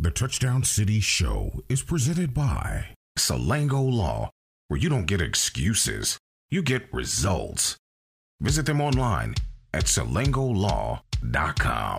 The Touchdown City Show is presented by Salango Law, where you don't get excuses, you get results. Visit them online at salangolaw.com.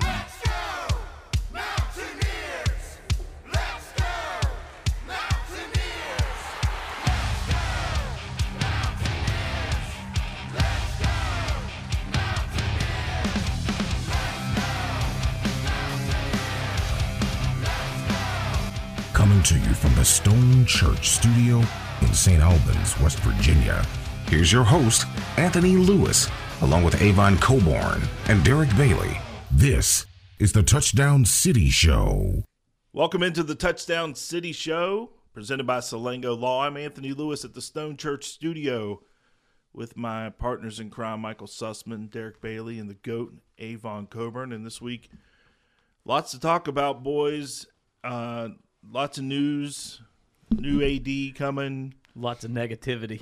Coming to you from the Stone Church Studio in St. Albans, West Virginia. Here's your host, Anthony Lewis, along with Avon Cobourne and Derek Bailey. This is the Touchdown City Show. Welcome into the Touchdown City Show, presented by Salango Law. I'm Anthony Lewis at the Stone Church Studio with my partners in crime, Michael Sussman, Derek Bailey, and the GOAT, Avon Cobourne. And this week, lots to talk about, boys. Uh, lots of news, new AD coming, Lots of negativity.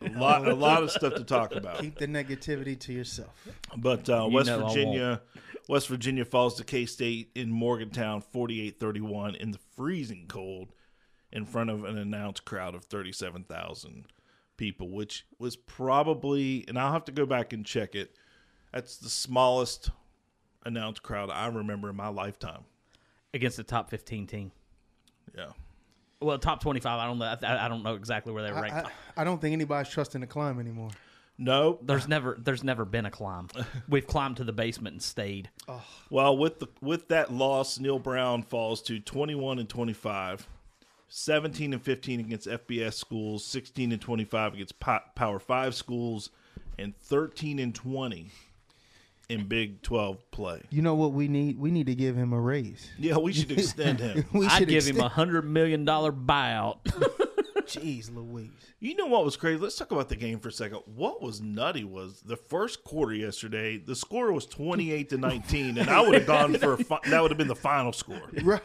a lot, a lot of stuff to talk about. Keep the negativity to yourself. But uh, You West Virginia, West Virginia falls to K State in Morgantown, 48-31 in the freezing cold, in front of an announced crowd of thirty-seven thousand people, which was probably, and I'll have to go back and check it. That's the smallest announced crowd I remember in my lifetime. against the top 15 team. Yeah, Well, top 25. I don't know. I, I don't know exactly where they I, rank. I, I don't think anybody's trusting the climb anymore. no. there's never there's never been a climb. We've climbed to the basement and stayed. Well, with the with that loss, Neal Brown falls to 21 and 25, 17 and 15 against FBS schools, 16 and 25 against po- Power 5 schools, and 13 and 20 in Big 12 play. You know what we need? We need to give him a raise. Yeah, we should extend him. We I'd should give him a hundred million dollar buyout. Jeez, Louise. You know what was crazy? Let's talk about the game for a second. What was nutty was the first quarter yesterday. The score was 28 to 19, and I would have gone for a fi- that would have been the final score. Right?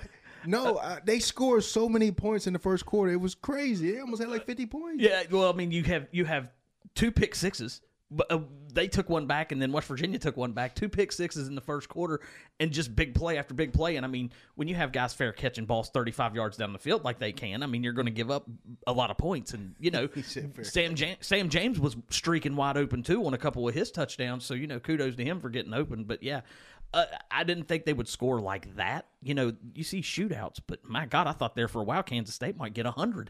No, I, they scored so many points in the first quarter. It was crazy. They almost had like fifty points. yeah. Well, I mean, you have you have two pick sixes. But uh, they took one back, and then West Virginia took one back. Two pick sixes in the first quarter, and just big play after big play. And I mean, when you have guys fair catching balls thirty five yards down the field like they can, I mean, you're going to give up a lot of points. And you know, Sam Jam- Sam James was streaking wide open too on a couple of his touchdowns. So you know, kudos to him for getting open. But yeah, uh, I didn't think they would score like that. You know, you see shootouts, but my God, I thought there for a while Kansas State might get hundred.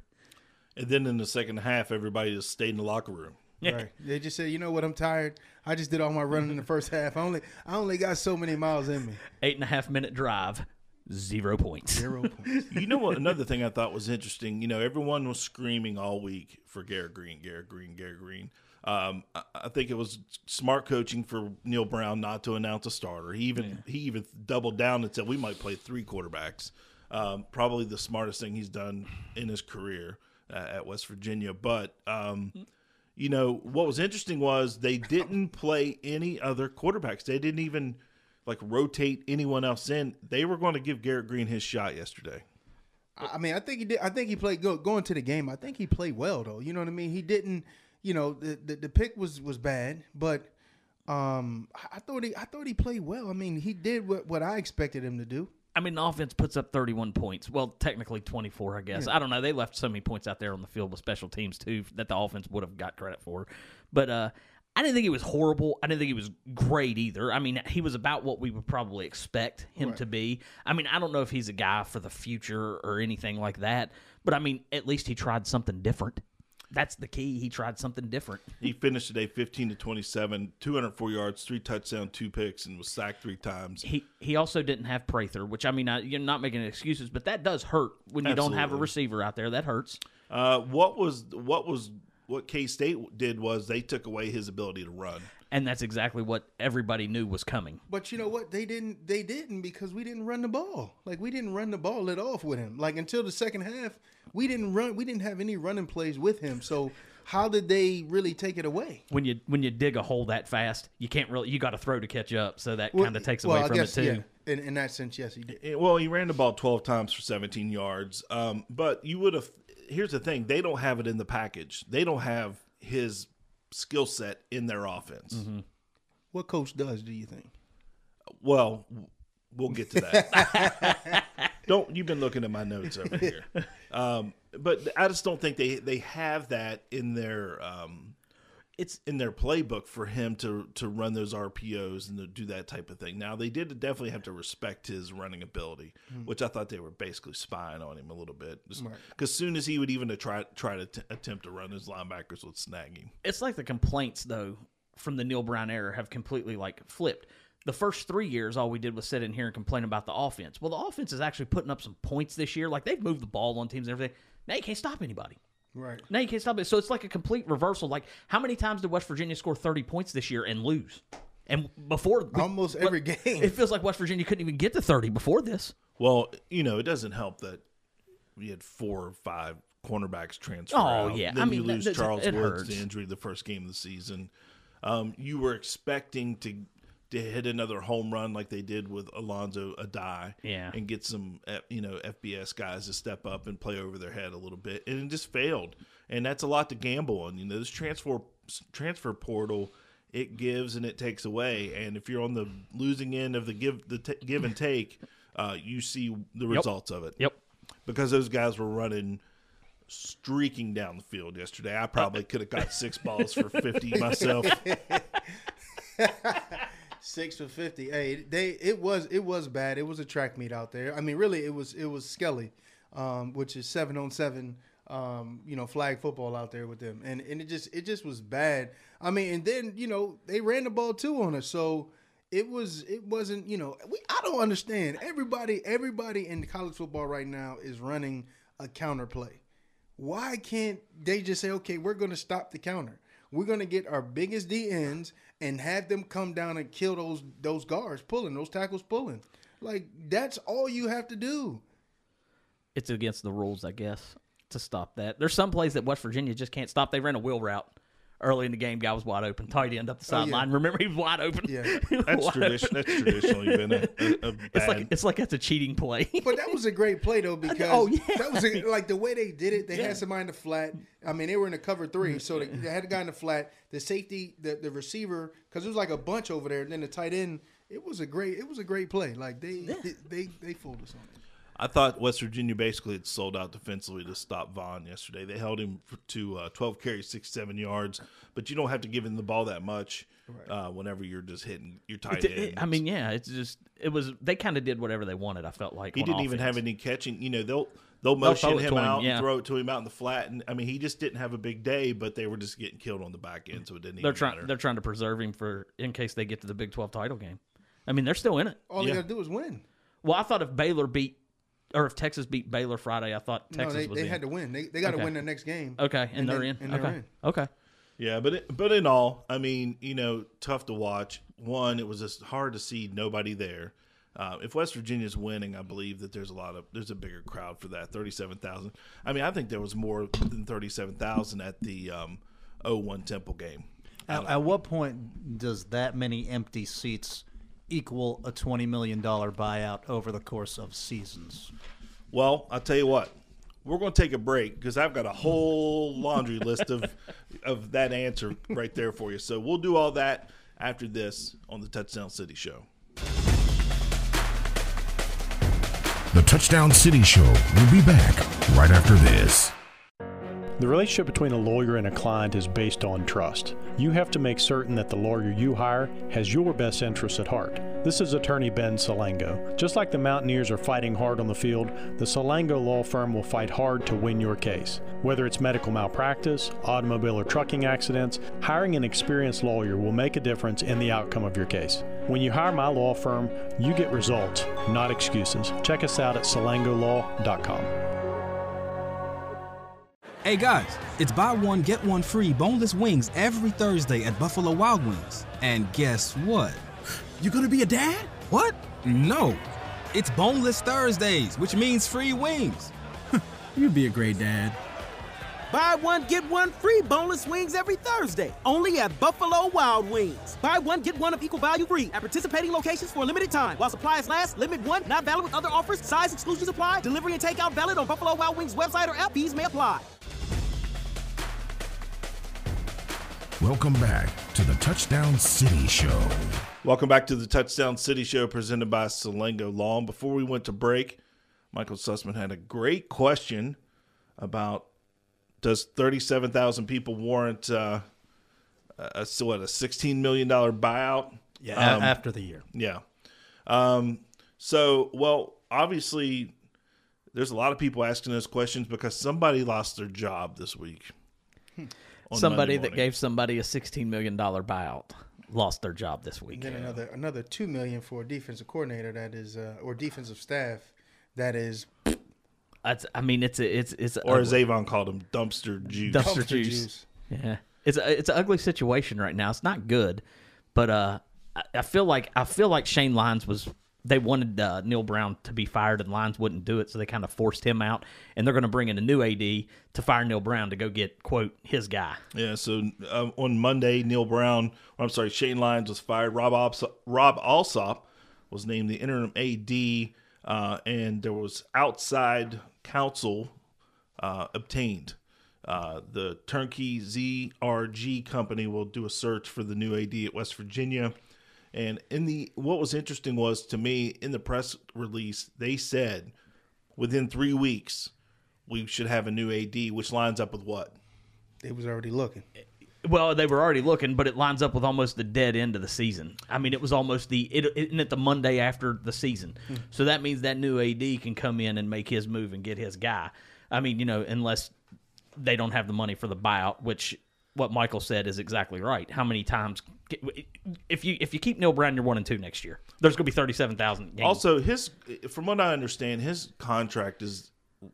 And then in the second half, everybody just stayed in the locker room. Right. They just said, you know what? I'm tired. I just did all my running in the first half. I only, I only got so many miles in me. Eight and a half minute drive, zero points. Zero points. You know what? Another thing I thought was interesting. You know, everyone was screaming all week for Garrett Greene, Garrett Greene, Garrett Greene. Um, I, I think it was smart coaching for Neal Brown not to announce a starter. He even he even doubled down and said we might play three quarterbacks. Um, probably the smartest thing he's done in his career uh, at West Virginia. But um, you know what was interesting was they didn't play any other quarterbacks. They didn't even like rotate anyone else in. They were going to give Garrett Greene his shot yesterday. I mean, I think he did. I think he played go, going to the game. I think he played well though. You know what I mean? He didn't. You know, the the, the pick was was bad, but um, I thought he I thought he played well. I mean, he did what, what I expected him to do. I mean, the offense puts up 31 points. Well, technically 24, I guess. I don't know. They left so many points out there on the field with special teams, too, that the offense would have got credit for. But uh, I didn't think he was horrible. I didn't think he was great either. I mean, he was about what we would probably expect him to be. I mean, I don't know if he's a guy for the future or anything like that, but I mean, at least he tried something different. That's the key. He tried something different. He finished today 15 to 27, 204 yards, three touchdowns, two picks, and was sacked three times. He he also didn't have Prather, which I mean, I, you're not making excuses, but that does hurt when you don't have a receiver out there. That hurts. Uh, what was what was what K State did was they took away his ability to run. And that's exactly what everybody knew was coming. But you know what? They didn't. They didn't because we didn't run the ball. Like we didn't run the ball at off with him. Like until the second half, we didn't run. We didn't have any running plays with him. So how did they really take it away? When you when you dig a hole that fast, you can't really you got to throw to catch up, so that Well, kind of takes well, away I from guess, it too. Yeah. In, in that sense, yes, he did. Eh, Well, he ran the ball 12 times for 17 yards. Um, but you would have. Here's the thing: they don't have it in the package. They don't have his skill set in their offense. What coach does? Do you think? Well, we'll get to that. don't you've been looking at my notes over here. Um, but I just don't think they they have that in their um, It's in their playbook for him to to run those RPOs and to do that type of thing. Now they did definitely have to respect his running ability, hmm. which I thought they were basically spying on him a little bit. Because soon as he would even try try to t- attempt to run, his linebackers would snag him. it's like the complaints though from the Neal Brown era have completely like flipped. The first three years, all we did was sit in here and complain about the offense. Well, the offense is actually putting up some points this year. Like they've moved the ball on teams and everything. Now you can't stop anybody. Right. Now you can't stop it. So it's like a complete reversal. Like how many times did West Virginia score thirty points this year and lose? And before Almost every game. it feels like West Virginia couldn't even get to thirty before this. Well, you know, it doesn't help that we had four or five cornerbacks transfer. Oh, out. yeah. Then I mean, you that- lose that's- Charles Woods hurts. to injury the first game of the season. Um, you were expecting to to hit another home run like they did with Alonzo Addae, Yeah. and get some you know FBS guys to step up and play over their head a little bit, and it just failed. And that's a lot to gamble on. You know, this transfer transfer portal. It gives and it takes away, and if you're on the losing end of the give the t- give and take, uh, you see the results of it Yep. because those guys were running streaking down the field yesterday. I probably could have got six balls for 50 myself. Six for fifty. Hey, they it was it was bad. It was a track meet out there. I mean, really, it was it was Skelly, um, which is seven on seven. Um, you know, flag football out there with them, and and it just it just was bad. I mean, and then you know they ran the ball too on us, so it was it wasn't you know we, I don't understand. Everybody everybody in college football right now is running a counter play. Why can't they just say, okay, we're going to stop the counter? We're going to get our biggest D ends and have them come down and kill those those guards pulling, those tackles pulling. Like that's all you have to do. It's against the rules, I guess, to stop that. There's some plays that West Virginia just can't stop. They ran a wheel route early in the game. Guy was wide open. Tight end up the Oh, yeah. sideline. Remember, he was wide open. Yeah. That's wide tradition. open. That's traditionally been a, a, a bad. It's like it's like that's a cheating play. But that was a great play though because Oh, yeah. that was a, like the way they did it. They Yeah. had somebody in the flat. I mean, they were in the cover three, so they, they had a guy in the flat. The safety, the the receiver, because it was like a bunch over there. And then the tight end. It was a great. It was a great play. Like they they, they they fooled us on it. I thought West Virginia basically had sold out defensively to stop Vaughn yesterday. They held him to uh, 12 carries, 67 yards, but you don't have to give him the ball that much uh, whenever you're just hitting your tight It- end. I mean, yeah, it's just it was they kind of did whatever they wanted. I felt like He on didn't even have any catching. You know, they'll they'll They'll motion him him, out, yeah. and throw it to him out in the flat, and I mean, he just didn't have a big day. But they were just getting killed on the back end, so it didn't. They're trying matter. they're trying to preserve him for in case they get to the Big Twelve title game. I mean, they're still in it. All Yeah. they got to do is win. Well, I thought if Baylor beat or if Texas beat Baylor Friday, I thought Texas no, they, was they in. had to win. They, they got to Okay. win their next game. okay, and, they're then- in. and they're okay, in. okay. Yeah, but it, but in all, I mean, you know, tough to watch. One, it was just hard to see nobody there. Uh, if West Virginia's winning, I believe that there's a lot of there's a bigger crowd for that thirty seven thousand. I mean, I think there was more than thirty seven thousand at the um, 01 Temple game. At, at what point does that many empty seats equal a twenty million dollar buyout over the course of seasons? Well, I'll tell you what. We're going to take a break because I've got a whole laundry list of of that answer right there for you. So we'll do all that after this on the Touchdown City Show. The Touchdown City Show will be back right after this. The relationship between a lawyer and a client is based on trust. You have to make certain that the lawyer you hire has your best interests at heart. This is attorney Ben Salango. Just like the Mountaineers are fighting hard on the field, the Salango law firm will fight hard to win your case. Whether it's medical malpractice, automobile or trucking accidents, hiring an experienced lawyer will make a difference in the outcome of your case. When you hire my law firm, you get results, not excuses. Check us out at salangolaw.com. Hey guys, it's buy one get one free boneless wings every Thursday at Buffalo Wild Wings. And guess what? You gonna be a dad? What? No. It's boneless Thursdays, which means free wings. You'd be a great dad. Buy one, get one free boneless wings every Thursday. Only at Buffalo Wild Wings. Buy one, get one of equal value free at participating locations for a limited time. While supplies last, limit one, not valid with other offers, size exclusions apply. Delivery and takeout valid on Buffalo Wild Wings website or app. Fees may apply. Welcome back to the Touchdown City Show. Welcome back to the Touchdown City Show presented by Salango Law. And Before we went to break, Michael Sussman had a great question about does 37,000 people warrant uh, a, a what a 16 million dollar buyout? Yeah, Um, after the year. Yeah. Um, so, well, obviously, there's a lot of people asking those questions because somebody lost their job this week. somebody that gave somebody a sixteen million dollar buyout lost their job this week. And then another another two million for a defensive coordinator that is uh, or defensive staff that is That's, I mean, it's a, it's it's or as. Avon called him, dumpster juice. Dumpster dumpster juice. juice. Yeah, it's a, it's an ugly situation right now. It's not good, but uh, I, I feel like I feel like Shane Lyons was. They wanted uh, Neal Brown to be fired, and Lyons wouldn't do it, so they kind of forced him out. And they're going to bring in a new AD to fire Neal Brown to go get quote his guy. Yeah, so um, on Monday, Neal Brown, I'm sorry, Shane Lyons was fired. Rob Alsop, Rob Alsop was named the interim AD, uh, and there was outside counsel uh, obtained. Uh, the Turnkey ZRG company will do a search for the new AD at West Virginia. And in the what was interesting was to me in the press release they said within three weeks we should have a new AD, which lines up with what they was already looking. Well, they were already looking, but it lines up with almost the dead end of the season. I mean, it was almost the it, isn't it the Monday after the season, hmm. so that means that new AD can come in and make his move and get his guy. I mean, you know, unless they don't have the money for the buyout, which what Michael said is exactly right. How many times if you if you keep Neal Brown, you're one and two next year. There's going to be thirty seven thousand games. Also, his from what I understand, his contract is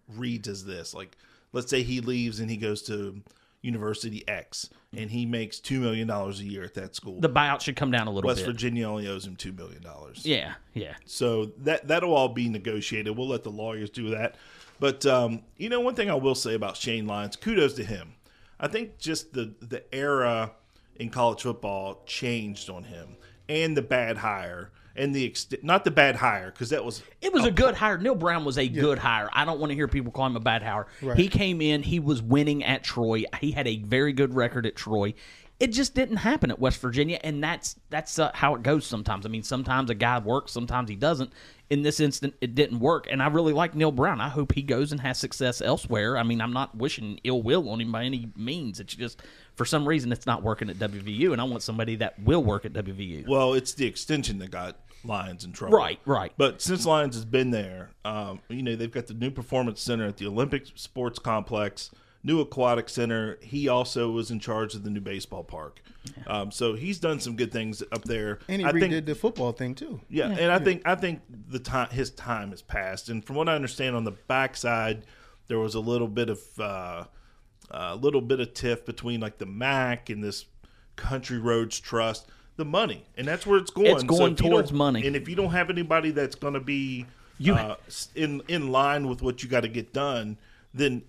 reads as this: like, let's say he leaves and he goes to University X, and he makes two million dollars a year at that school. the buyout should come down a little bit. West bit. Virginia only owes him two million dollars. Yeah, yeah. So that that'll all be negotiated. We'll let the lawyers do that. But um, you know, one thing I will say about Shane Lyons, kudos to him. I think just the the era in college football changed on him, and the bad hire, and the ext- not the bad hire because that was It was a good hire. Neal Brown was a good hire. I don't want to hear people call him a bad hire. He came in, he was winning at Troy. He had a very good record at Troy. It just didn't happen at West Virginia, and that's that's uh, how it goes sometimes. I mean, sometimes a guy works, sometimes he doesn't. In this instant, it didn't work, and I really like Neal Brown. I hope he goes and has success elsewhere. I mean, I'm not wishing ill will on him by any means. It's just for some reason it's not working at WVU, and I want somebody that will work at WVU. well, it's the extension that got Lyons in trouble. Right, right. But since Lyons has been there, um, you know they've got the new performance center at the Olympic Sports Complex, new aquatic center. He also was in charge of the new baseball park. Um, so he's done some good things up there. And he I redid think, the football thing too. yeah, and I think I think the time his time has passed. And from what I understand, on the backside, there was a little bit of uh, a little bit of tiff between like the MAC and this Country Roads Trust. The money, and that's where it's going. It's going if you towards money. And if you don't have anybody that's going to be You- uh, in in line with what you got to get done, then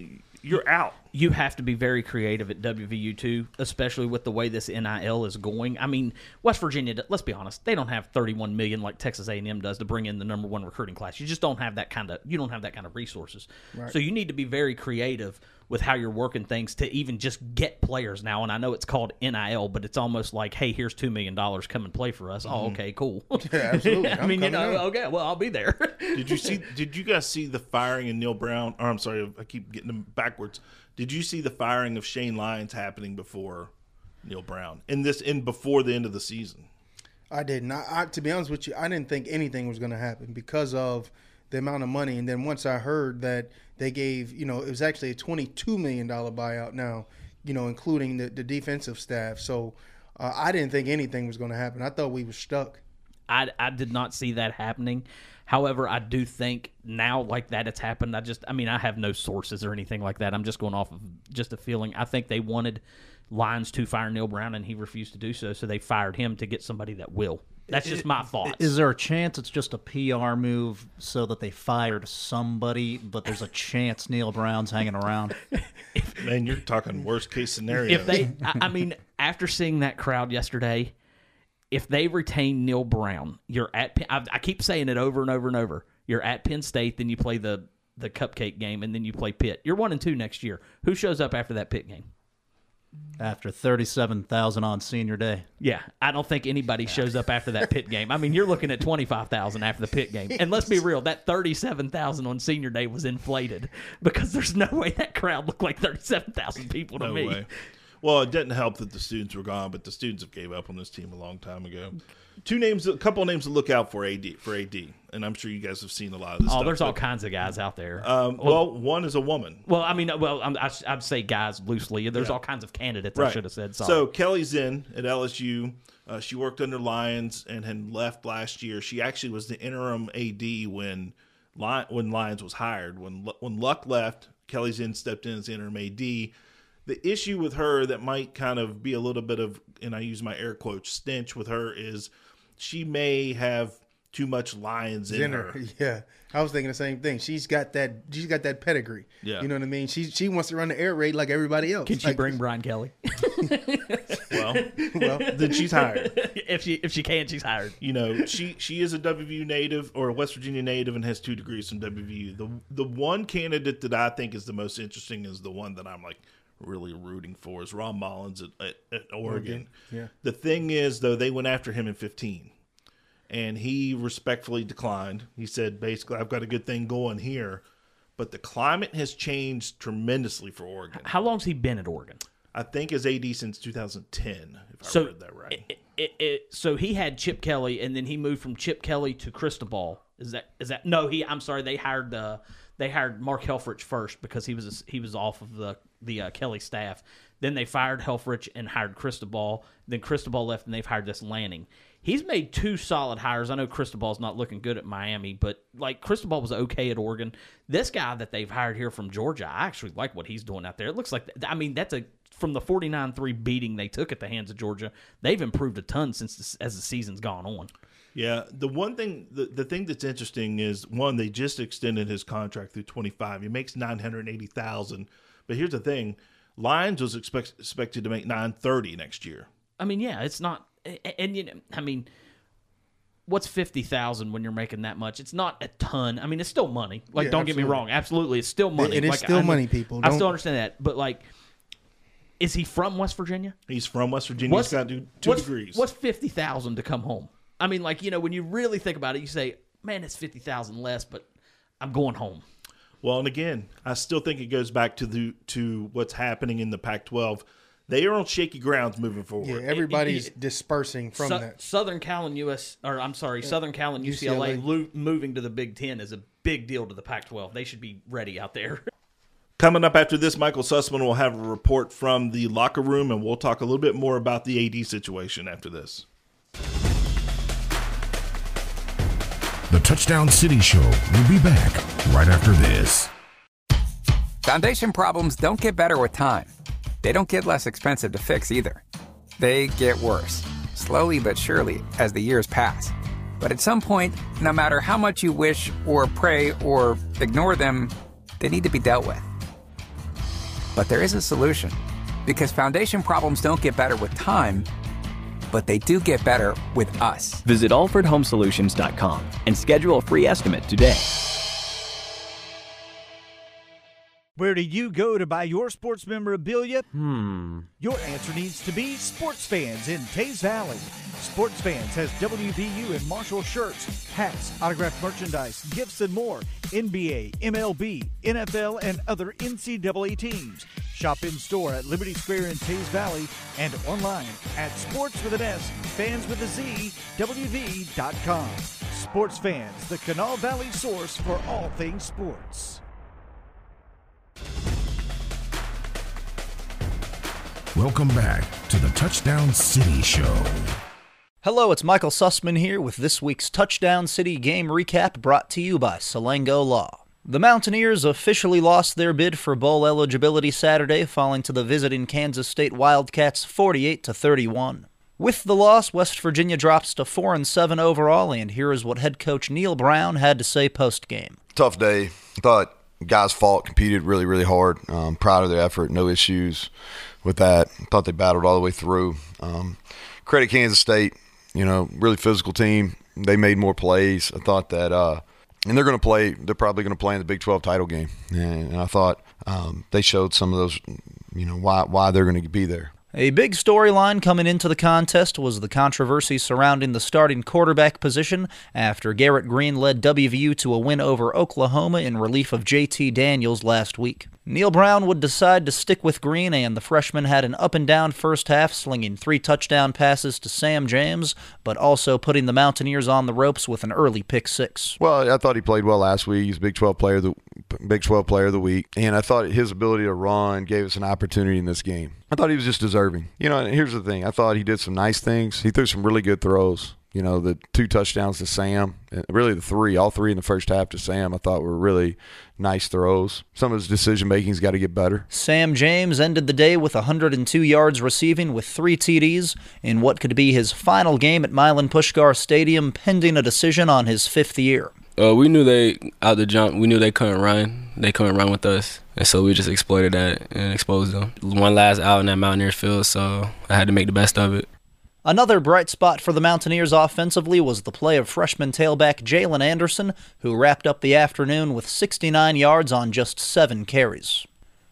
you're out. you have to be very creative at WVU too, especially with the way this NIL is going. I mean, West Virginia. Let's be honest; they don't have 31 million like Texas A&M does to bring in the number one recruiting class. You just don't have that kind of. You don't have that kind of resources. So you need to be very creative with how you're working things to even just get players now. And I know it's called NIL, but it's almost like, hey, here's two million dollars, come and play for us. Oh, mm-hmm. okay, cool. Yeah, absolutely. I mean, you know, in. okay, well, I'll be there. Did you see? did you guys see the firing of Neal Brown? Or I'm sorry, I keep getting them backwards. Did you see the firing of Shane Lyons happening before Neal Brown in this in before the end of the season? I didn't. I, I, to be honest with you, I didn't think anything was going to happen because of the amount of money. And then once I heard that they gave, you know, it was actually a twenty-two million dollar buyout now, you know, including the, the defensive staff. So uh, I didn't think anything was going to happen. I thought we were stuck. I, I did not see that happening. However, I do think now like that it's happened. I just I mean I have no sources or anything like that. I'm just going off of just a feeling. I think they wanted Lyons to fire Neal Brown and he refused to do so, so they fired him to get somebody that will. That's just my thoughts. Is there a chance it's just a PR move so that they fired somebody, but there's a chance Neal Brown's hanging around? Man, you're talking worst case scenario. if they I, I mean after seeing that crowd yesterday if they retain neal brown you're at I, I keep saying it over and over and over you're at penn state then you play the the cupcake game and then you play pitt you're one and two next year who shows up after that pitt game After 37,000 on senior day. Yeah, I don't think anybody shows up after that pit game. I mean, you're looking at twenty five thousand after the pit game, and let's be real, that thirty seven thousand on senior day was inflated because there's no way that crowd looked like thirty seven thousand people to No me. way. Well, it didn't help that the students were gone, but the students have gave up on this team a long time ago. Two names, a couple of names to look out for AD for AD, and I'm sure you guys have seen a lot of this. Oh, stuff, there's all but, kinds of guys out there. Um, well, one is a woman. Well, I mean, well, I'm, I, I'd say guys loosely. There's all kinds of candidates. I should have said. Sorry. So Keli Zinn at LSU. Uh, she worked under Lyons and had left last year. She actually was the interim AD when when Lyons was hired. When when Luck left, Keli Zinn stepped in as interim AD. The issue with her that might kind of be a little bit of, and I use my air quotes, stench with her is she may have too much Lyons in Jenner, her. yeah. I was thinking the same thing. She's got that. She's got that pedigree. Yeah. You know what I mean? She she wants to run the air raid like everybody else. can she Like, bring Brian Kelly? Well, Well, then she's hired. if she if she can, she's hired. you know, she she is a WVU native or a West Virginia native and has two degrees from WVU. The the one candidate that I think is the most interesting is the one that I'm like really rooting for is Rob Mullens at, at, at Oregon. yeah. The thing is though, they went after him in 15, and he respectfully declined. He said basically, I've got a good thing going here, but the climate has changed tremendously for Oregon. How long's he been at Oregon? I think as AD since 2010, if I So read that right. It, it, it, so he had Chip Kelly, and then he moved from Chip Kelly to Cristobal. Is that is that no? He I'm sorry. They hired uh, they hired Mark Helfrich first because he was he was off of the the uh, Kelly staff. Then they fired Helfrich and hired Cristobal. Then Cristobal left, and they've hired this Lanning. He's made two solid hires. I know Cristobal's not looking good at Miami, but like Cristobal was okay at Oregon. This guy that they've hired here from Georgia, I actually like what he's doing out there. It looks like I mean that's a from the 49-3 beating they took at the hands of Georgia. They've improved a ton since as the season's gone on. Yeah, the one thing, the, the thing that's interesting is one, they just extended his contract through twenty five. He makes nine hundred eighty thousand, but here's the thing: Lyons was expect, expected to make nine thirty next year. I mean, yeah, it's not, a- and you know, I mean, what's fifty thousand when you're making that much? It's not a ton. I mean, it's still money. Like, Yeah, don't get me wrong, absolutely, it's still money. It is Like, still I know- money, people. I Don't- still understand that, but like, is he from West Virginia? He's from West Virginia. He's got two two what's, degrees. What's fifty thousand to come home? I mean, like you know, when you really think about it, you say, "Man, it's fifty thousand less," but I'm going home. Well, and again, I still think it goes back to the to what's happening in the Pac-12. They are on shaky grounds moving forward. yeah, everybody's it- dispersing from Sou- that. Southern Cal and US, or I'm sorry, Southern Cal and UCLA, UCLA. lo- moving to the Big Ten is a big deal to the Pac-12. They should be ready out there. Coming up after this, Michael Sussman will have a report from the locker room, and we'll talk a little bit more about the AD situation after this. The Touchdown City Show will be back right after this. Foundation problems don't get better with time. They don't get less expensive to fix either. They get worse, slowly but surely, as the years pass. But at some point, no matter how much you wish or pray or ignore them, they need to be dealt with. But there is a solution. Because foundation problems don't get better with time, but they do get better with us. Visit AlfredHomeSolutions.com and schedule a free estimate today. Where do you go to buy your sports memorabilia? Hmm. Your answer needs to be Sports Fans in Teays Valley. Sports Fans has WVU and Marshall shirts, hats, autographed merchandise, gifts, and more. NBA, MLB, NFL, and other NCAA teams. Shop in store at Liberty Square in Teays Valley and online at sports with an S, fans with a Z, WV.com. Sports Fans, the Kanawha Valley source for all things sports. Welcome back to the Touchdown City Show. Hello, it's Michael Sussman here with this week's Touchdown City game recap brought to you by Salango Law. The Mountaineers officially lost their bid for bowl eligibility Saturday, falling to the visiting Kansas State Wildcats 48 to 31. With the loss, West Virginia drops to 4 and 7 overall, and here is what head coach Neal Brown had to say post-game. tough day. Thought guys fought, competed really, really hard. Um, proud of their effort. No issues with that. Thought they battled all the way through. Um, credit Kansas State. You know, really physical team. They made more plays. I thought that, uh, and they're going to play. They're probably going to play in the Big 12 title game. And, and I thought um, they showed some of those you know why why they're going to be there. A big storyline coming into the contest was the controversy surrounding the starting quarterback position after Garrett Greene led WVU to a win over Oklahoma in relief of JT Daniels last week. Neal Brown would decide to stick with Greene, and the freshman had an up and down first half, slinging three touchdown passes to Sam James, but also putting the Mountaineers on the ropes with an early pick six. Well, I thought he played well last week. He's a Big 12 player, of the Big 12 player of the week, and I thought his ability to run gave us an opportunity in this game. I thought he was just deserving. You know, and here's the thing: I thought he did some nice things. He threw some really good throws. You know, the two touchdowns to Sam, really the three, all three in the first half to Sam, I thought were really nice throws. Some of his decision making's got to get better. Sam James ended the day with 102 yards receiving with three TDs in what could be his final game at Milan Puskar Stadium, pending a decision on his fifth year. Uh, we knew they out the jump. We knew they couldn't run. They couldn't run with us, and so we just exploited that and exposed them. One last out in that Mountaineer field, so I had to make the best of it. Another bright spot for the Mountaineers offensively was the play of freshman tailback Jaylen Anderson, who wrapped up the afternoon with 69 yards on just seven carries.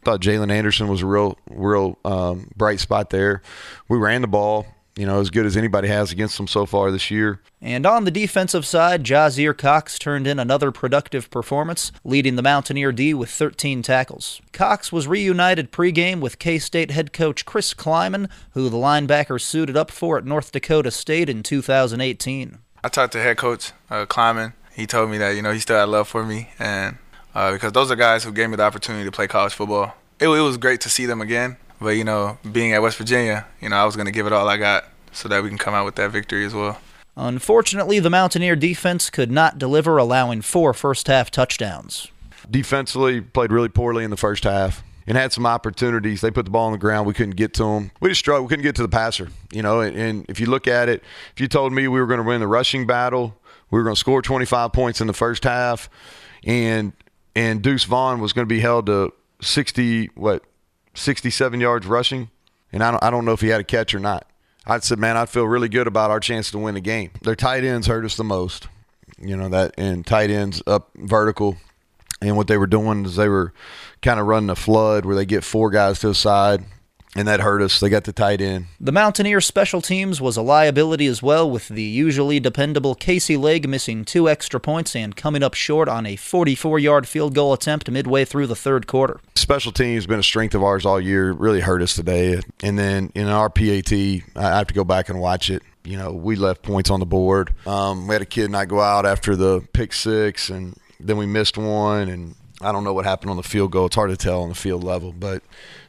Thought Jaylen Anderson was a real, real um, bright spot there. We ran the ball, you know, as good as anybody has against them so far this year. And on the defensive side, Jasir Cox turned in another productive performance, leading the Mountaineer D with 13 tackles. Cox was reunited pregame with K State head coach Chris Klieman, who the linebacker suited up for at North Dakota State in 2018. I talked to head coach uh, Klieman. He told me that, you know, he still had love for me, and uh, because those are guys who gave me the opportunity to play college football. It, it was great to see them again, but, you know, being at West Virginia, you know, I was going to give it all I got so that we can come out with that victory as well. Unfortunately, the Mountaineer defense could not deliver, allowing four first half touchdowns. Defensively, played really poorly in the first half and had some opportunities. They put the ball on the ground. We couldn't get to them. We just struggled. We couldn't get to the passer. You know, and, and if you look at it, if you told me we were going to win the rushing battle, we were going to score 25 points in the first half, and and Deuce Vaughn was going to be held to 60 what 67 yards rushing, and I don't I don't know if he had a catch or not. I said, man, I feel really good about our chance to win the game. Their tight ends hurt us the most. You know that, and tight ends up vertical, and what they were doing is they were kind of running a flood where they get four guys to the side, and that hurt us. They got the tight end. The Mountaineer special teams was a liability as well, with the usually dependable Casey Legg missing two extra points and coming up short on a 44 yard field goal attempt midway through the third quarter. Special teams has been a strength of ours all year. Really hurt us today. And then in our PAT, I have to go back and watch it. You know, we left points on the board. Um, we had a kid not go out after the pick six, and then we missed one. And I don't know what happened on the field goal. It's hard to tell on the field level, but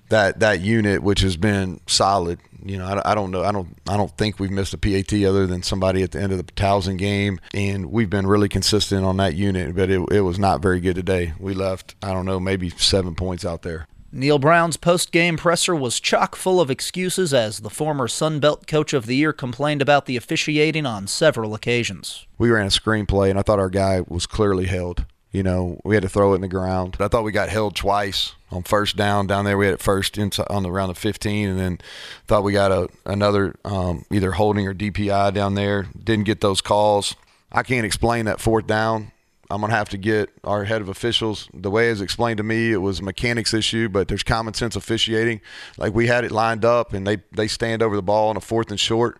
that that unit, which has been solid. You know, I, I, don't know. I don't. I don't think we've missed a PAT other than somebody at the end of the Towson game, and we've been really consistent on that unit. But it, it was not very good today. We left. I don't know, maybe seven points out there. Neal Brown's post game presser was chock full of excuses as the former Sun Belt Coach of the Year complained about the officiating on several occasions. We ran a screenplay, and I thought our guy was clearly held. You know, we had to throw it in the ground. I thought we got held twice on first down down there. We had it first inside on the round of 15, and then thought we got a another um, either holding or DPI down there. Didn't get those calls. I can't explain that fourth down. I'm gonna have to get our head of officials. The way it's explained to me, it was a mechanics issue, but there's common sense officiating. Like we had it lined up, and they they stand over the ball on a fourth and short.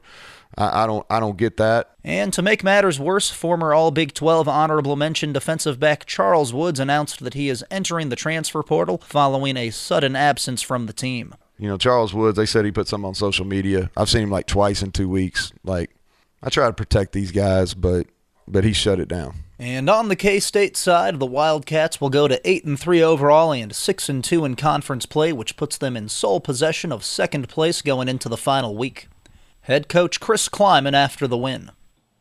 I, I don't I don't get that. And to make matters worse, former All Big 12 honorable mention defensive back Charles Woods announced that he is entering the transfer portal following a sudden absence from the team. You know, Charles Woods, they said he put something on social media. I've seen him like twice in two weeks. Like, I try to protect these guys, but but he shut it down. And on the K-State side, the Wildcats will go to 8 and 3 overall and 6 and 2 in conference play, which puts them in sole possession of second place going into the final week. Head coach Chris Klieman after the win.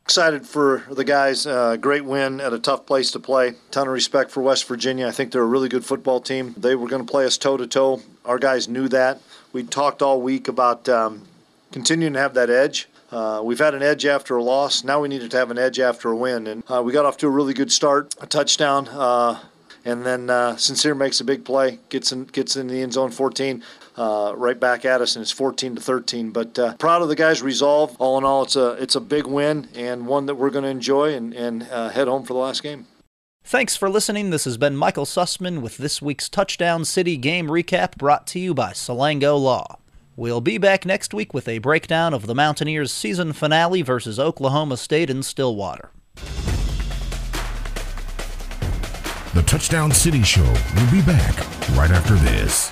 Excited for the guys. Uh, great win at a tough place to play. Ton of respect for West Virginia. I think they're a really good football team. They were going to play us toe to toe. Our guys knew that. We talked all week about um, continuing to have that edge. Uh, we've had an edge after a loss. Now we needed to have an edge after a win, and uh, we got off to a really good start. A touchdown, uh, and then uh, Sincere makes a big play, gets in gets in the end zone 14 uh, right back at us, and it's 14 to 13. But uh, proud of the guys' resolve. All in all, it's a it's a big win and one that we're going to enjoy and and uh, head home for the last game. Thanks for listening. This has been Michael Sussman with this week's Touchdown City game recap brought to you by Salango Law. We'll be back next week with a breakdown of the Mountaineers' season finale versus Oklahoma State in Stillwater. The Touchdown City Show will be back right after this.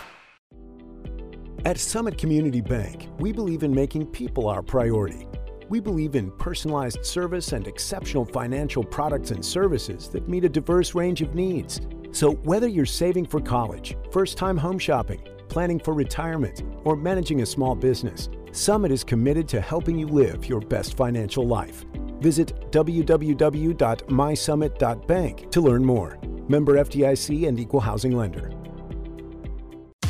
At Summit Community Bank, we believe in making people our priority. We believe in personalized service and exceptional financial products and services that meet a diverse range of needs. So, whether you're saving for college, first time home shopping, planning for retirement, or managing a small business, Summit is committed to helping you live your best financial life. Visit www.mysummit.bank to learn more. Member FDIC and Equal Housing Lender.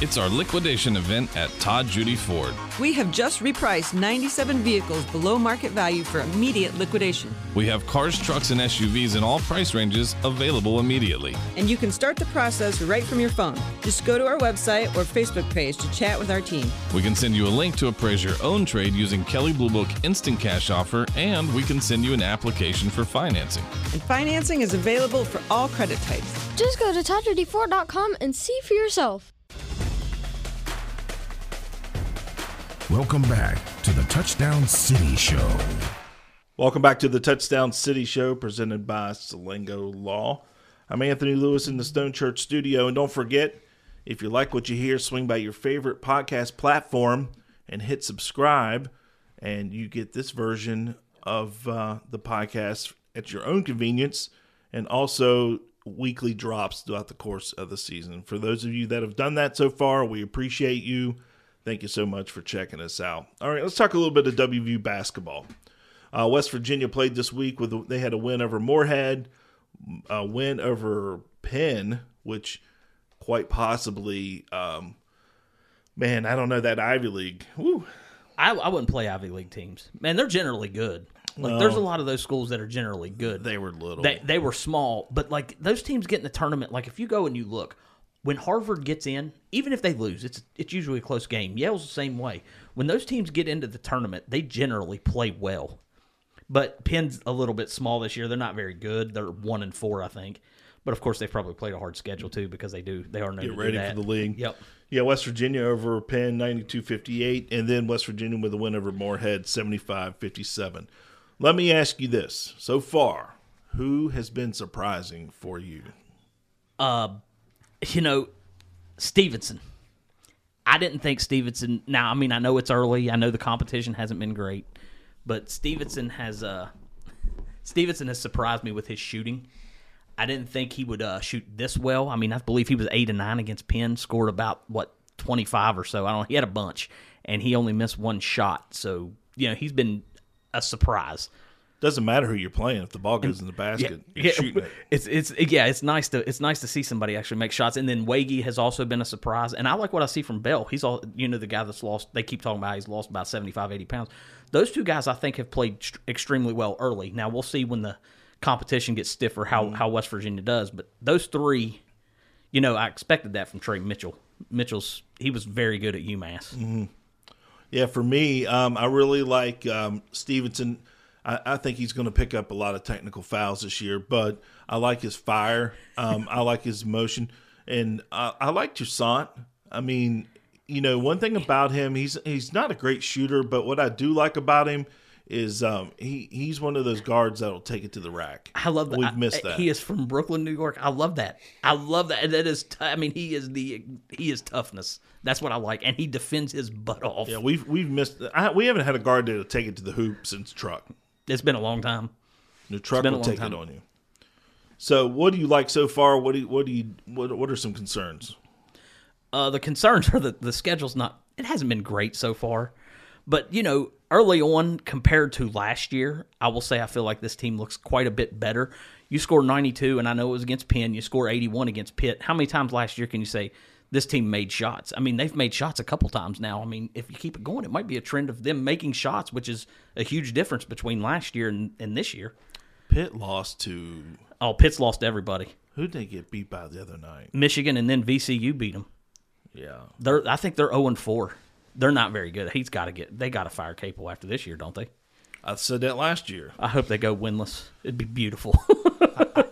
It's our liquidation event at Todd Judy Ford. We have just repriced 97 vehicles below market value for immediate liquidation. We have cars, trucks, and SUVs in all price ranges available immediately. And you can start the process right from your phone. Just go to our website or Facebook page to chat with our team. We can send you a link to appraise your own trade using Kelley Blue Book Instant Cash Offer, and we can send you an application for financing. And financing is available for all credit types. Just go to ToddJudyFord.com and see for yourself. Welcome back to the Touchdown City Show. Welcome back to the Touchdown City Show presented by Salango Law. I'm Anthony Lewis in the Stone Church studio. And don't forget, if you like what you hear, swing by your favorite podcast platform and hit subscribe, and you get this version of uh, the podcast at your own convenience and also weekly drops throughout the course of the season. For those of you that have done that so far, we appreciate you. Thank you so much for checking us out. All right, let's talk a little bit of WVU basketball. Uh, West Virginia played this week with they had a win over Morehead, a win over Penn, which quite possibly, um, man, I don't know that Ivy League. Woo. I, I wouldn't play Ivy League teams. Man, they're generally good. Like, No. there's a lot of those schools that are generally good. They were little. They, they were small, but like those teams get in the tournament. Like if you go and you look, when Harvard gets in, even if they lose, it's it's usually a close game. Yale's the same way. When those teams get into the tournament, they generally play well. But Penn's a little bit small this year. They're not very good. They're one and four, I think. But of course, they've probably played a hard schedule too because they do. They are known Get ready for the league. Yep. Yeah, West Virginia over Penn 92-58 and then West Virginia with a win over Morehead 75-57. Let me ask you this. So far, who has been surprising for you? uh, you know, Stevenson. I didn't think Stevenson. Now, I mean, I know it's early. I know the competition hasn't been great, but Stevenson has uh, Stevenson has surprised me with his shooting. I didn't think he would uh, shoot this well. I mean, I believe he was eight and nine against Penn, scored about what twenty five or so. I don't. He had a bunch, and he only missed one shot. So you know, he's been a surprise. Doesn't matter who you're playing if the ball goes in the basket. Yeah, you're shooting it. It's it's yeah, it's nice to it's nice to see somebody actually make shots. And then Waggy has also been a surprise. And I like what I see from Bell. He's all you know the guy that's lost. They keep talking about he's lost about 75, 80 pounds. Those two guys I think have played tr- extremely well early. Now we'll see when the competition gets stiffer how how West Virginia does. But those three, you know, I expected that from Tre Mitchell. Mitchell's he was very good at UMass. Mhm. Yeah, for me, um, I really like um, Stevenson. I, I think he's going to pick up a lot of technical fouls this year, but I like his fire. Um, I like his motion, and I, I like Toussaint. I mean, you know, one thing about him, he's he's not a great shooter, but what I do like about him is um, he he's one of those guards that'll take it to the rack. I love that. We've missed that. He is from Brooklyn, New York. I love that. I love that. That is. T- I mean, he is the. He is toughness. That's what I like, and he defends his butt off. Yeah, we've we've missed. I, we haven't had a guard that'll take it to the hoop since Truck. It's been a long time. The truck will take time. it on you. So, what do you like so far? What do you, what do you what what are some concerns? Uh, the concerns are that the schedule's not. It hasn't been great so far, but you know, early on compared to last year, I will say I feel like this team looks quite a bit better. You score 92, and I know it was against Penn. You score 81 against Pitt. How many times last year can you say this team made shots? I mean, they've made shots a couple times now. I mean, if you keep it going, it might be a trend of them making shots, which is a huge difference between last year and, and this year. Pitt lost to Oh, Pitt's lost to everybody. who did they get beat by the other night? Michigan and then VCU beat them. Yeah, They're. I think they're zero and four. They're not very good. He's got to get. They got to fire Capel after this year, don't they? I said that last year. I hope they go winless. It'd be beautiful.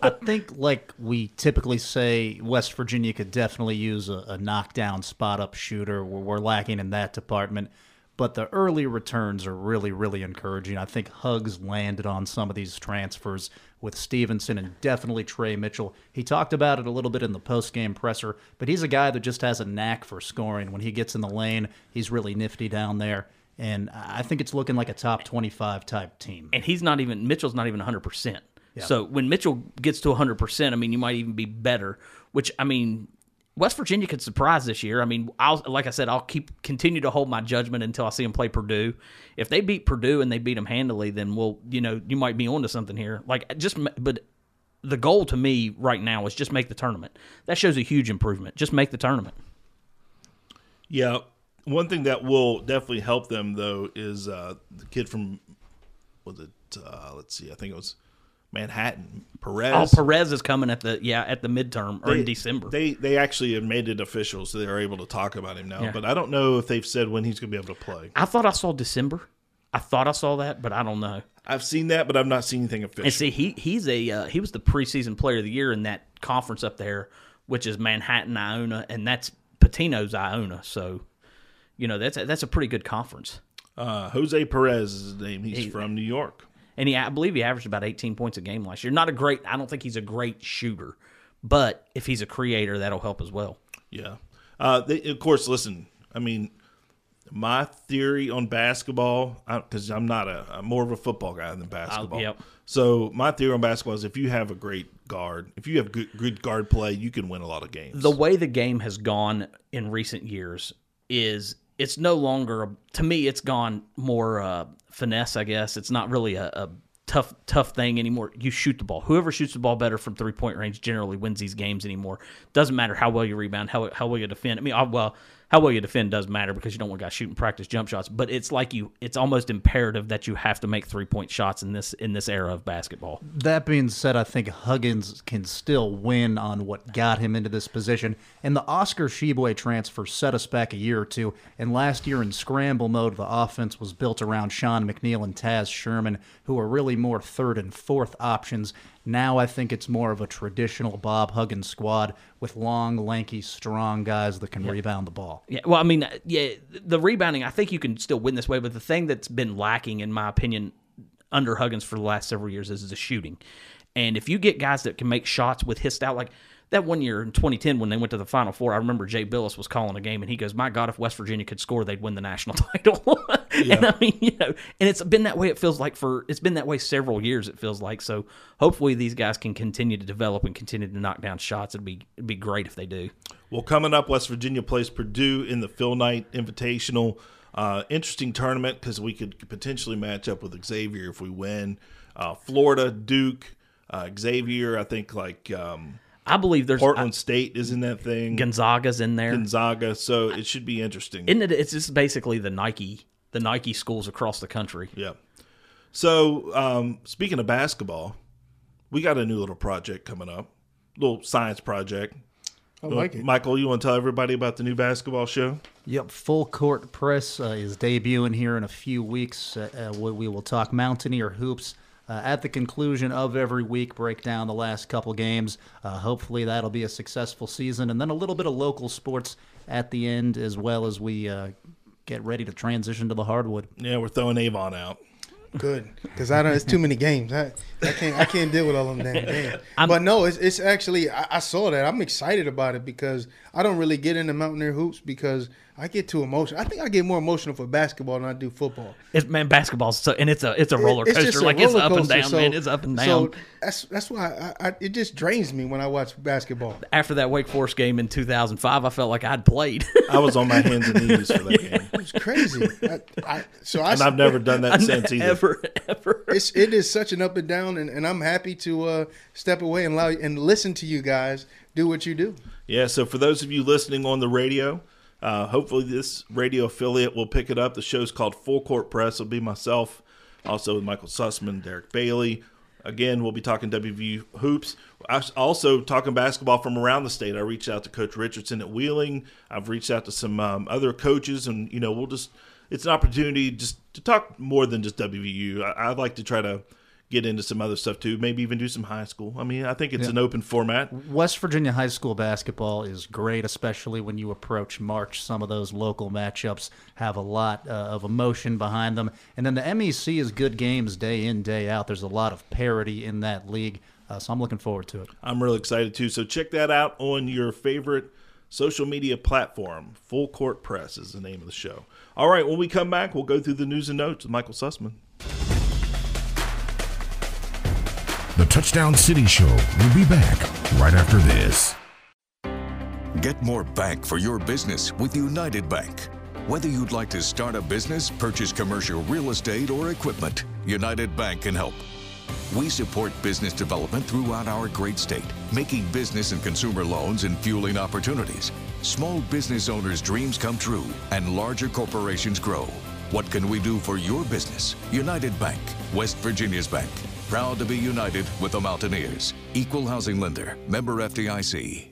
I think, like we typically say, West Virginia could definitely use a, a knockdown spot up shooter. We're, we're lacking in that department. But the early returns are really, really encouraging. I think Hugs landed on some of these transfers with Stevenson and definitely Tre Mitchell. He talked about it a little bit in the post game presser, but he's a guy that just has a knack for scoring. When he gets in the lane, he's really nifty down there. And I think it's looking like a top 25 type team. and he's not even Mitchell's not even 100%. Yeah. So when Mitchell gets to 100%, I mean, you might even be better, which I mean, West Virginia could surprise this year. I mean, I'll like I said, I'll keep continue to hold my judgment until I see them play Purdue. If they beat Purdue and they beat them handily, then we'll, you know, you might be onto something here. Like just but the goal to me right now is just make the tournament. That shows a huge improvement. Just make the tournament. Yeah, one thing that will definitely help them though is uh, the kid from was it? Uh, let's see, I think it was Manhattan Perez. Oh, Perez is coming at the yeah at the midterm or in December. They they actually have made it official, so they're able to talk about him now. Yeah. But I don't know if they've said when he's going to be able to play. I thought I saw December. I thought I saw that, but I don't know. I've seen that, but I've not seen anything official. And see, he he's a uh, he was the preseason player of the year in that conference up there, which is Manhattan Iona, and that's Pitino's Iona. So, you know that's a, that's a pretty good conference. Uh, Jose Perez is his name. He's He- from New York. And he, I believe, he averaged about 18 points a game last year. Not a great. I don't think he's a great shooter, but if he's a creator, that'll help as well. Yeah. Uh, they, of course, listen. I mean, my theory on basketball, because I'm not a I'm more of a football guy than basketball. yep. So my theory on basketball is if you have a great guard, if you have good, good guard play, you can win a lot of games. the way the game has gone in recent years is it's no longer to me it's gone more uh, finesse i guess. It's not really a, a tough tough thing anymore. You shoot the ball. Whoever shoots the ball better from three point range generally wins these games anymore. Doesn't matter how well you rebound how, how well you defend. I mean uh, well how well you defend does matter because you don't want guys shooting practice jump shots but it's like you it's almost imperative that you have to make three point shots in this in this era of basketball That being said, I think Huggins can still win on what got him into this position. And the Oscar Tshiebwe transfer set us back a year or two. And last year in scramble mode, the offense was built around Sean McNeil and Taz Sherman, who are really more third and fourth options. Now I think it's more of a traditional Bob Huggins squad with long, lanky, strong guys that can rebound the ball. Yeah, well, I mean, uh, yeah, the rebounding. I think you can still win this way, but the thing that's been lacking, in my opinion, under Huggins for the last several years is the shooting. And if you get guys that can make shots with his style, like that one year in 2010 when they went to the Final Four, I remember Jay Bilas was calling a game, and he goes, "My God, if West Virginia could score, they'd win the national title." and I mean, you know, and it's been that way. It feels like for it's been that way several years. It feels like so. Hopefully, these guys can continue to develop and continue to knock down shots. It'd be it'd be great if they do. Well, coming up, West Virginia plays Purdue in the Phil Knight Invitational. Uh, interesting tournament because we could potentially match up with Xavier if we win. Uh, Florida, Duke, uh, Xavier. I think like um, I believe there's Portland State is in that thing. Gonzaga's in there. Gonzaga. So it should be interesting. Isn't it? It's just basically the Nike, the Nike schools across the country. Yeah. So um, speaking of basketball, we got a new little project coming up, little science project. I like it. Michael, you want to tell everybody about the new basketball show? Yep, Full Court Press uh, is debuting here in a few weeks. Uh, uh, we, we will talk Mountaineer hoops uh, at the conclusion of every week, break down the last couple games. Uh, hopefully, that'll be a successful season, and then a little bit of local sports at the end as well as we uh, get ready to transition to the hardwood. Yeah, we're throwing Avon out. Good, because I don't. It's too many games. I, I can't. I can't deal with all them damn games. but no, it's it's actually. I, I saw that. I'm excited about it because I don't really get into Mountaineer hoops because I get too emotional. I think I get more emotional for basketball than I do football. It's man, basketball's so, and it's a it's a roller coaster. just a like it's roller up and down, so- man. It's up and down. So that's that's why I, I, it just drains me when I watch basketball. After that Wake Forest game in 2005, I felt like I'd played. I was on my hands and knees for that game. It was crazy. I, I, so I, And I've never done that I since either. Ever, ever. It's it is such an up and down, and, and I'm happy to uh, step away and allow and listen to you guys do what you do. Yeah, so for those of you listening on the radio, uh, hopefully this radio affiliate will pick it up. The show's called Full Court Press. It'll be myself, also with Michael Sussman, Derek Bailey. Again, we'll be talking WVU hoops. I also talking basketball from around the state. I reached out to Coach Richardson at Wheeling. I've reached out to some um, other coaches, and you know we'll just it's an opportunity just to talk more than just WVU. I, I'd like to try to get into some other stuff too. Maybe even do some high school. I mean, I think it's Yeah. an open format. West Virginia high school basketball is great, especially when you approach March. Some of those local matchups have a lot uh, of emotion behind them. And then the MEC is good games day in, day out. There's a lot of parity in that league. Uh, so I'm looking forward to it. I'm really excited too. So check that out on your favorite social media platform. Full Court Press is the name of the show. All right, when we come back, we'll go through the news and notes with Michael Sussman. The Touchdown City Show will be back right after this. Get more bank for your business with United Bank. Whether you'd like to start a business, purchase commercial real estate, or equipment, United Bank can help. We support business development throughout our great state, making business and consumer loans and fueling opportunities. Small business owners' dreams come true and larger corporations grow. What can we do for your business? United Bank, West Virginia's bank. Proud to be united with the Mountaineers. Equal housing lender, member FDIC.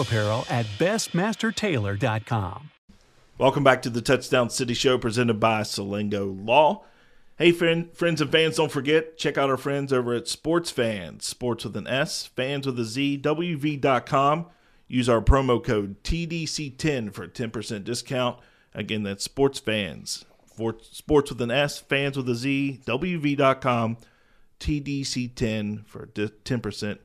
apparel at bestmastertailor.com. Welcome back to the Touchdown City Show presented by Salango Law. Hey, friend, friends and fans, don't forget, check out our friends over at Sports Fans, sports with an S, fans with a Z, WV.com. Use our promo code TDC10 for a 10% discount. Again, that's Sports Fans, for, sports with an S, fans with a Z, WV.com, TDC10 for a 10%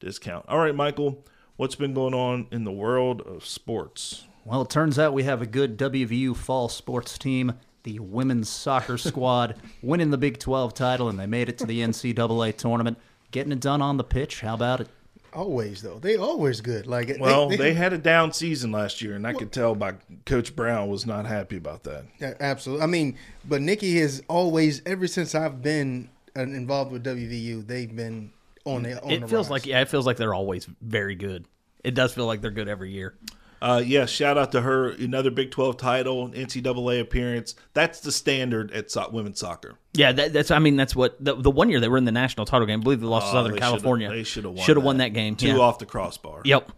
discount. All right, Michael, what's been going on in the world of sports? Well, it turns out we have a good WVU fall sports team, the women's soccer squad, winning the Big 12 title, and they made it to the NCAA tournament, getting it done on the pitch. How about it? Always though, they always good. Like Well, they, had a down season last year, and I could tell by Coach Brown was not happy about that. Yeah, absolutely. I mean, but Nikki has always, ever since I've been uh, involved with WVU, they've been on the. On it the feels rise. like yeah, it feels like they're always very good. It does feel like they're good every year. Uh, yeah, shout out to her. Another Big 12 title, NCAA appearance. That's the standard at so- women's soccer. Yeah, that, that's. I mean, that's what the, the one year they were in the national title game. I believe they lost to Oh, Southern they should've- California. they should've won Should have won that. that game. Two yeah. off the crossbar. Yep.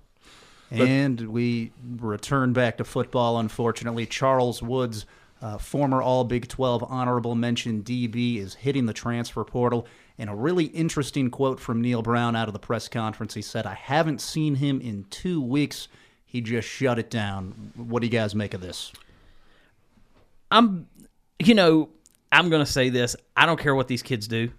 And we return back to football, unfortunately. Charles Woods, uh, former All Big 12 honorable mention DB, is hitting the transfer portal. And a really interesting quote from Neal Brown out of the press conference. He said, I haven't seen him in two weeks. He just shut it down. What do you guys make of this? I'm, you know, I'm going to say this. I don't care what these kids do.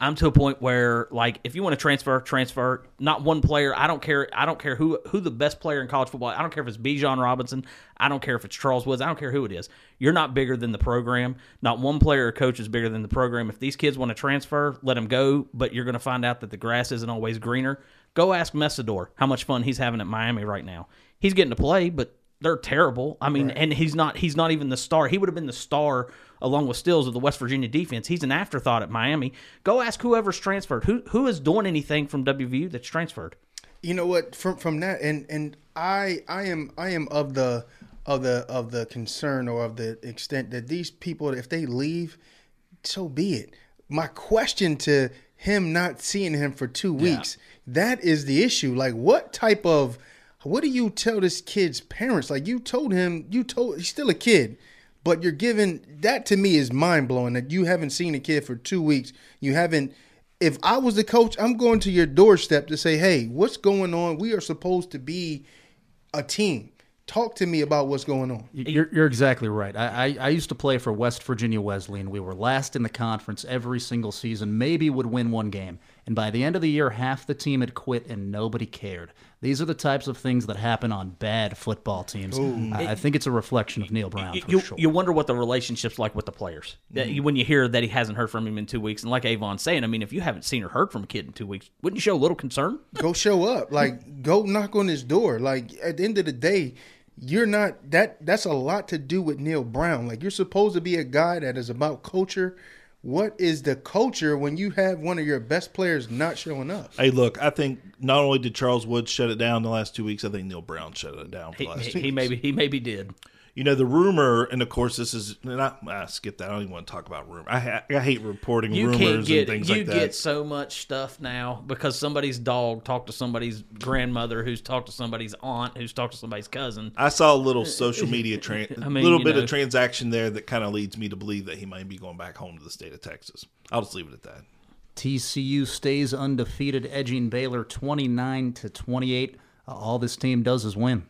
I'm to a point where, like, if you want to transfer, transfer. Not one player. I don't care. I don't care who who the best player in college football. I don't care if it's Bijan Robinson. I don't care if it's Charles Woods. I don't care who it is. You're not bigger than the program. Not one player or coach is bigger than the program. If these kids want to transfer, let them go. But you're going to find out that the grass isn't always greener. Go ask Mesidor how much fun he's having at Miami right now. He's getting to play, but they're terrible. I mean, and he's not he's not even the star. He would have been the star along with Stills of the West Virginia defense. He's an afterthought at Miami. Go ask whoever's transferred. Who who is doing anything from WVU that's transferred? you know what from from that and and I I am I am of the of the of the concern or of the extent that these people if they leave so be it my question to him not seeing him for 2 weeks that is the issue like what type of what do you tell this kid's parents like you told him you told he's still a kid but you're giving that to me is mind blowing that you haven't seen a kid for 2 weeks you haven't if I was the coach, I'm going to your doorstep to say, "Hey, what's going on? We are supposed to be a team. Talk to me about what's going on." You're, you're exactly right. I, I, I used to play for West Virginia Wesleyan. We were last in the conference every single season, maybe would win one game. And by the end of the year, half the team had quit and nobody cared. These are the types of things that happen on bad football teams. Ooh. I, I think it's a reflection of Neal Brown. For you, sure. you wonder what the relationship's like with the players. That you- mm-hmm. when you hear that he hasn't heard from him in two weeks, and like Avon's saying, I mean, if you haven't seen or heard from a kid in two weeks, wouldn't you show a little concern? Go show up. Like go knock on his door. Like at the end of the day, you're not that. That's a lot to do with Neal Brown. Like you're supposed to be a guy that is about culture. What is the culture when you have one of your best players not showing up? Hey, look, I think not only did Charles Woods shut it down the last two weeks, I think Neal Brown shut it down for He, the last he, two he weeks. maybe he maybe did. You know the rumor, and of course this is not. I skip that. I don't even want to talk about rumor. I, ha- I hate reporting You rumors get and things like that. You get so much stuff now because somebody's dog talked to somebody's grandmother, who's talked to somebody's aunt, who's talked to somebody's cousin. I saw a little social media, tran I mean, little bit know. of transaction there that kind of leads me to believe that he might be going back home to the state of Texas. I'll just leave it at that. TCU stays undefeated, edging Baylor 29 to 28. Uh, all this team does is win.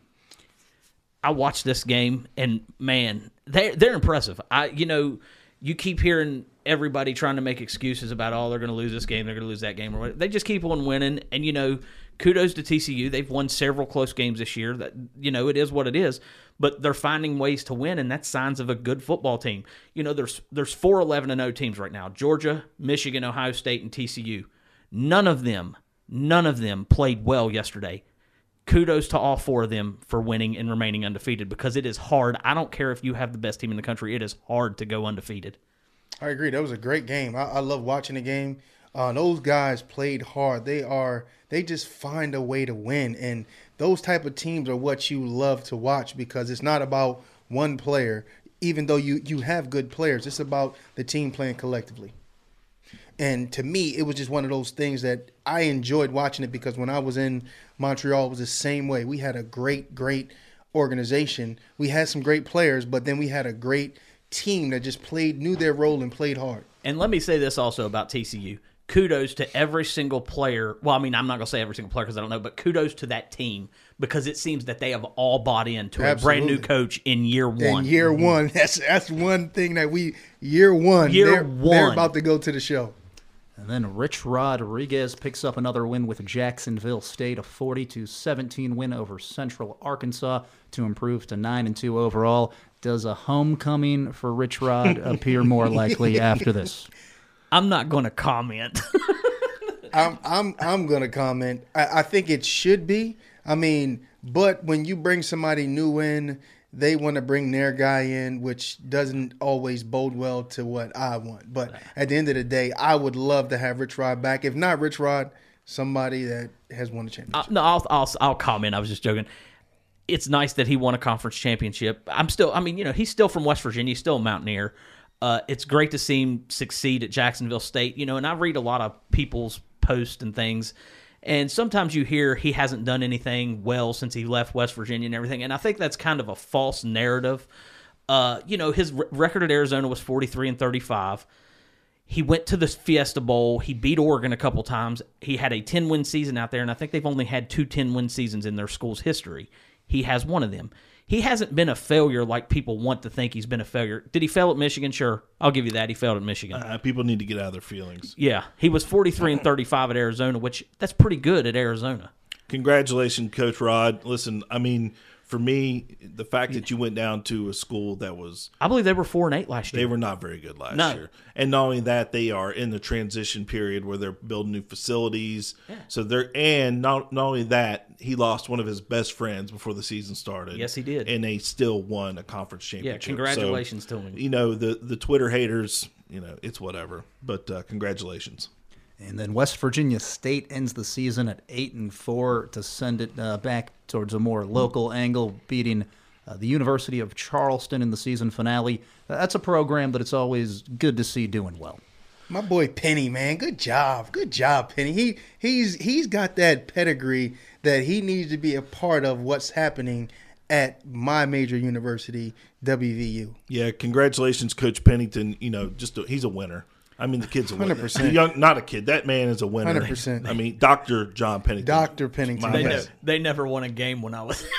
I watched this game and man, they they're impressive. I you know, you keep hearing everybody trying to make excuses about oh they're going to lose this game, they're going to lose that game or what. They just keep on winning and you know, kudos to TCU. They've won several close games this year. That you know, it is what it is, but they're finding ways to win and that's signs of a good football team. You know, there's there's 4 11 and 0 teams right now. Georgia, Michigan, Ohio State and TCU. None of them, none of them played well yesterday kudos to all four of them for winning and remaining undefeated because it is hard. I don't care if you have the best team in the country; it is hard to go undefeated. I agree. That was a great game. I, I love watching the game. Uh, those guys played hard. They are. They just find a way to win, and those type of teams are what you love to watch because it's not about one player. Even though you you have good players, it's about the team playing collectively. And to me, it was just one of those things that I enjoyed watching it because when I was in Montreal, was the same way. We had a great, great organization. We had some great players, but then we had a great team that just played, knew their role, and played hard. And let me say this also about TCU. Kudos to every single player. Well, I mean, I'm not going to say every single player because I don't know, but kudos to that team because it seems that they have all bought into a brand new coach in year one. In year one, that's that's one thing that we year one. Year they're, They're about to go to the show. And then Rich Rodriguez picks up another win with Jacksonville State, a 40 to 17 win over Central Arkansas to improve to 9 and 2 overall. Does a homecoming for Rich Rod appear more likely after this? I'm not going to comment. I'm I'm I'm gonna comment. I, I think it should be. I mean, but when you bring somebody new in, they want to bring their guy in, which doesn't always bode well to what I want. But at the end of the day, I would love to have Rich Rod back. If not Rich Rod, somebody that has won a championship. Uh, no, I'll, I'll I'll comment. I was just joking. It's nice that he won a conference championship. I'm still. I mean, you know, he's still from West Virginia. He's still a Mountaineer. Uh, it's great to see him succeed at Jacksonville State. You know, and I read a lot of people's posts and things, and sometimes you hear he hasn't done anything well since he left West Virginia and everything. And I think that's kind of a false narrative. Uh, you know, his record at Arizona was 43 and 35. He went to the Fiesta Bowl. He beat Oregon a couple times. He had a 10 win season out there, and I think they've only had two 10 win seasons in their school's history. He has one of them. He hasn't been a failure like people want to think he's been a failure. Did he fail at Michigan? Sure. I'll give you that. He failed at Michigan. Uh, people need to get out of their feelings. yeah. He was 43 and 35 at Arizona, which that's pretty good at Arizona. Congratulations, Coach Rod. Listen, I mean, for me, the fact that you went down to a school that was I believe they were 4 and 8 last year. they were not very good last No. year. And not only that, they are in the transition period where they're building new facilities. Yeah. So they're and not not only that, he lost one of his best friends before the season started. Yes, he did. And they still won a conference championship. Yeah, congratulations So, to him. You know, the the Twitter haters, you know, it's whatever. But uh, congratulations. And then West Virginia State ends the season at eight and four to send it uh, back towards a more local angle, beating uh, the University of Charleston in the season finale. Uh, that's a program that it's always good to see doing well. My boy Penny, man, good job, good job, Penny. He he's he's got that pedigree that he needs to be a part of what's happening at my major university, WVU. Yeah, congratulations, Coach Pennington. You know, just a, he's a winner. I mean, the kid's a winner. 100%. The Young, not a kid. That man is a winner. 100%. I mean, Doctor John Pennington. Doctor Pennington. They, ne- they never won a game when I was.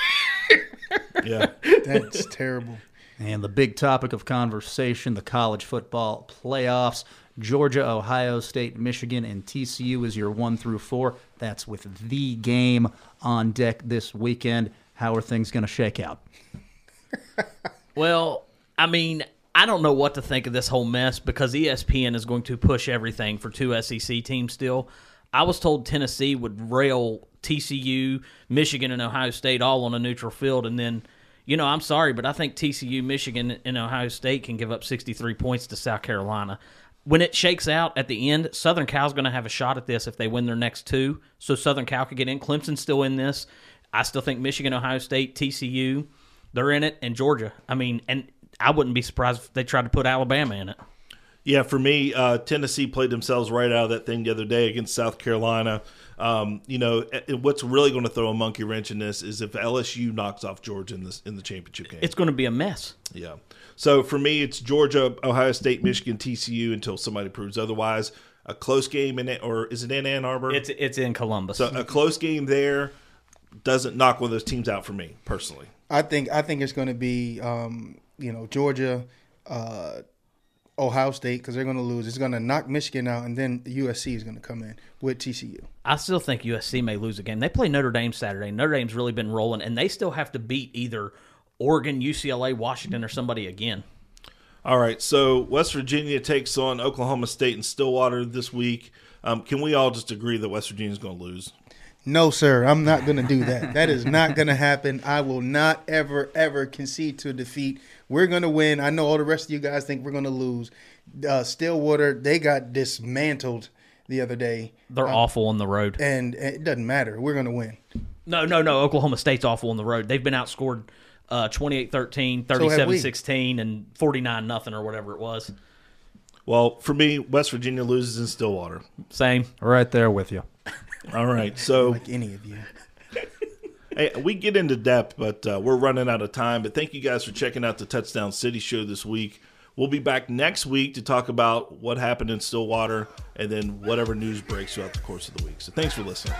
Yeah. That's terrible. And the big topic of conversation the college football playoffs. Georgia, Ohio State, Michigan, and TCU is your one through four. That's with the game on deck this weekend. How are things going to shake out? Well, I mean, I don't know what to think of this whole mess because ESPN is going to push everything for two SEC teams still. I was told Tennessee would rail TCU, Michigan, and Ohio State all on a neutral field, and then you know, I'm sorry, but I think TCU, Michigan, and Ohio State can give up 63 points to South Carolina. When it shakes out at the end, Southern Cal's going to have a shot at this if they win their next two. So Southern Cal could get in. Clemson's still in this. I still think Michigan, Ohio State, TCU, they're in it, and Georgia. I mean, and I wouldn't be surprised if they tried to put Alabama in it. Yeah, for me, uh, Tennessee played themselves right out of that thing the other day against South Carolina. Um, you know, what's really going to throw a monkey wrench in this is if LSU knocks off Georgia in this in the championship game. It's going to be a mess. Yeah. So for me, it's Georgia, Ohio State, Michigan, TCU until somebody proves otherwise. A close game in it, or is it in Ann Arbor? It's it's in Columbus. So a close game there doesn't knock one of those teams out for me personally. I think I think it's going to be um, you know Georgia, uh, Ohio State because they're going to lose. It's going to knock Michigan out, and then USC is going to come in with TCU. I still think USC may lose a game. They play Notre Dame Saturday. Notre Dame's really been rolling, and they still have to beat either Oregon, UCLA, Washington, or somebody again. All right, so West Virginia takes on Oklahoma State and Stillwater this week. Um, can we all just agree that West Virginia is going to lose? No, sir. I'm not going to do that. that is not going to happen. I will not ever, ever concede to defeat. We're going to win. I know all the rest of you guys think we're going to lose. Uh, Stillwater, they got dismantled the other day. They're uh, awful on the road. And, and it doesn't matter. We're going to win. No, no, no. Oklahoma State's awful on the road. They've been outscored uh, 28-13, 37-16, and 49 nothing or whatever it was. Well, for me, West Virginia loses in Stillwater. Same. Right there with you. All right. So like any of you. Hey, we get into depth, but uh, we're running out of time. But thank you guys for checking out the Touchdown City show this week. We'll be back next week to talk about what happened in Stillwater and then whatever news breaks throughout the course of the week. So thanks for listening.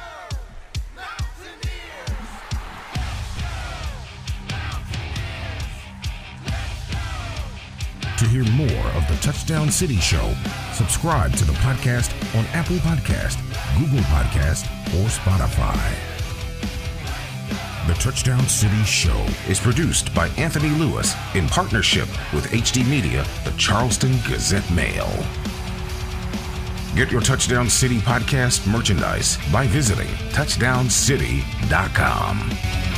To hear more of the Touchdown City Show, subscribe to the podcast on Apple Podcast, Google Podcast, or Spotify. The Touchdown City Show is produced by Anthony Lewis in partnership with HD Media, the Charleston Gazette Mail. Get your Touchdown City podcast merchandise by visiting touchdowncity.com.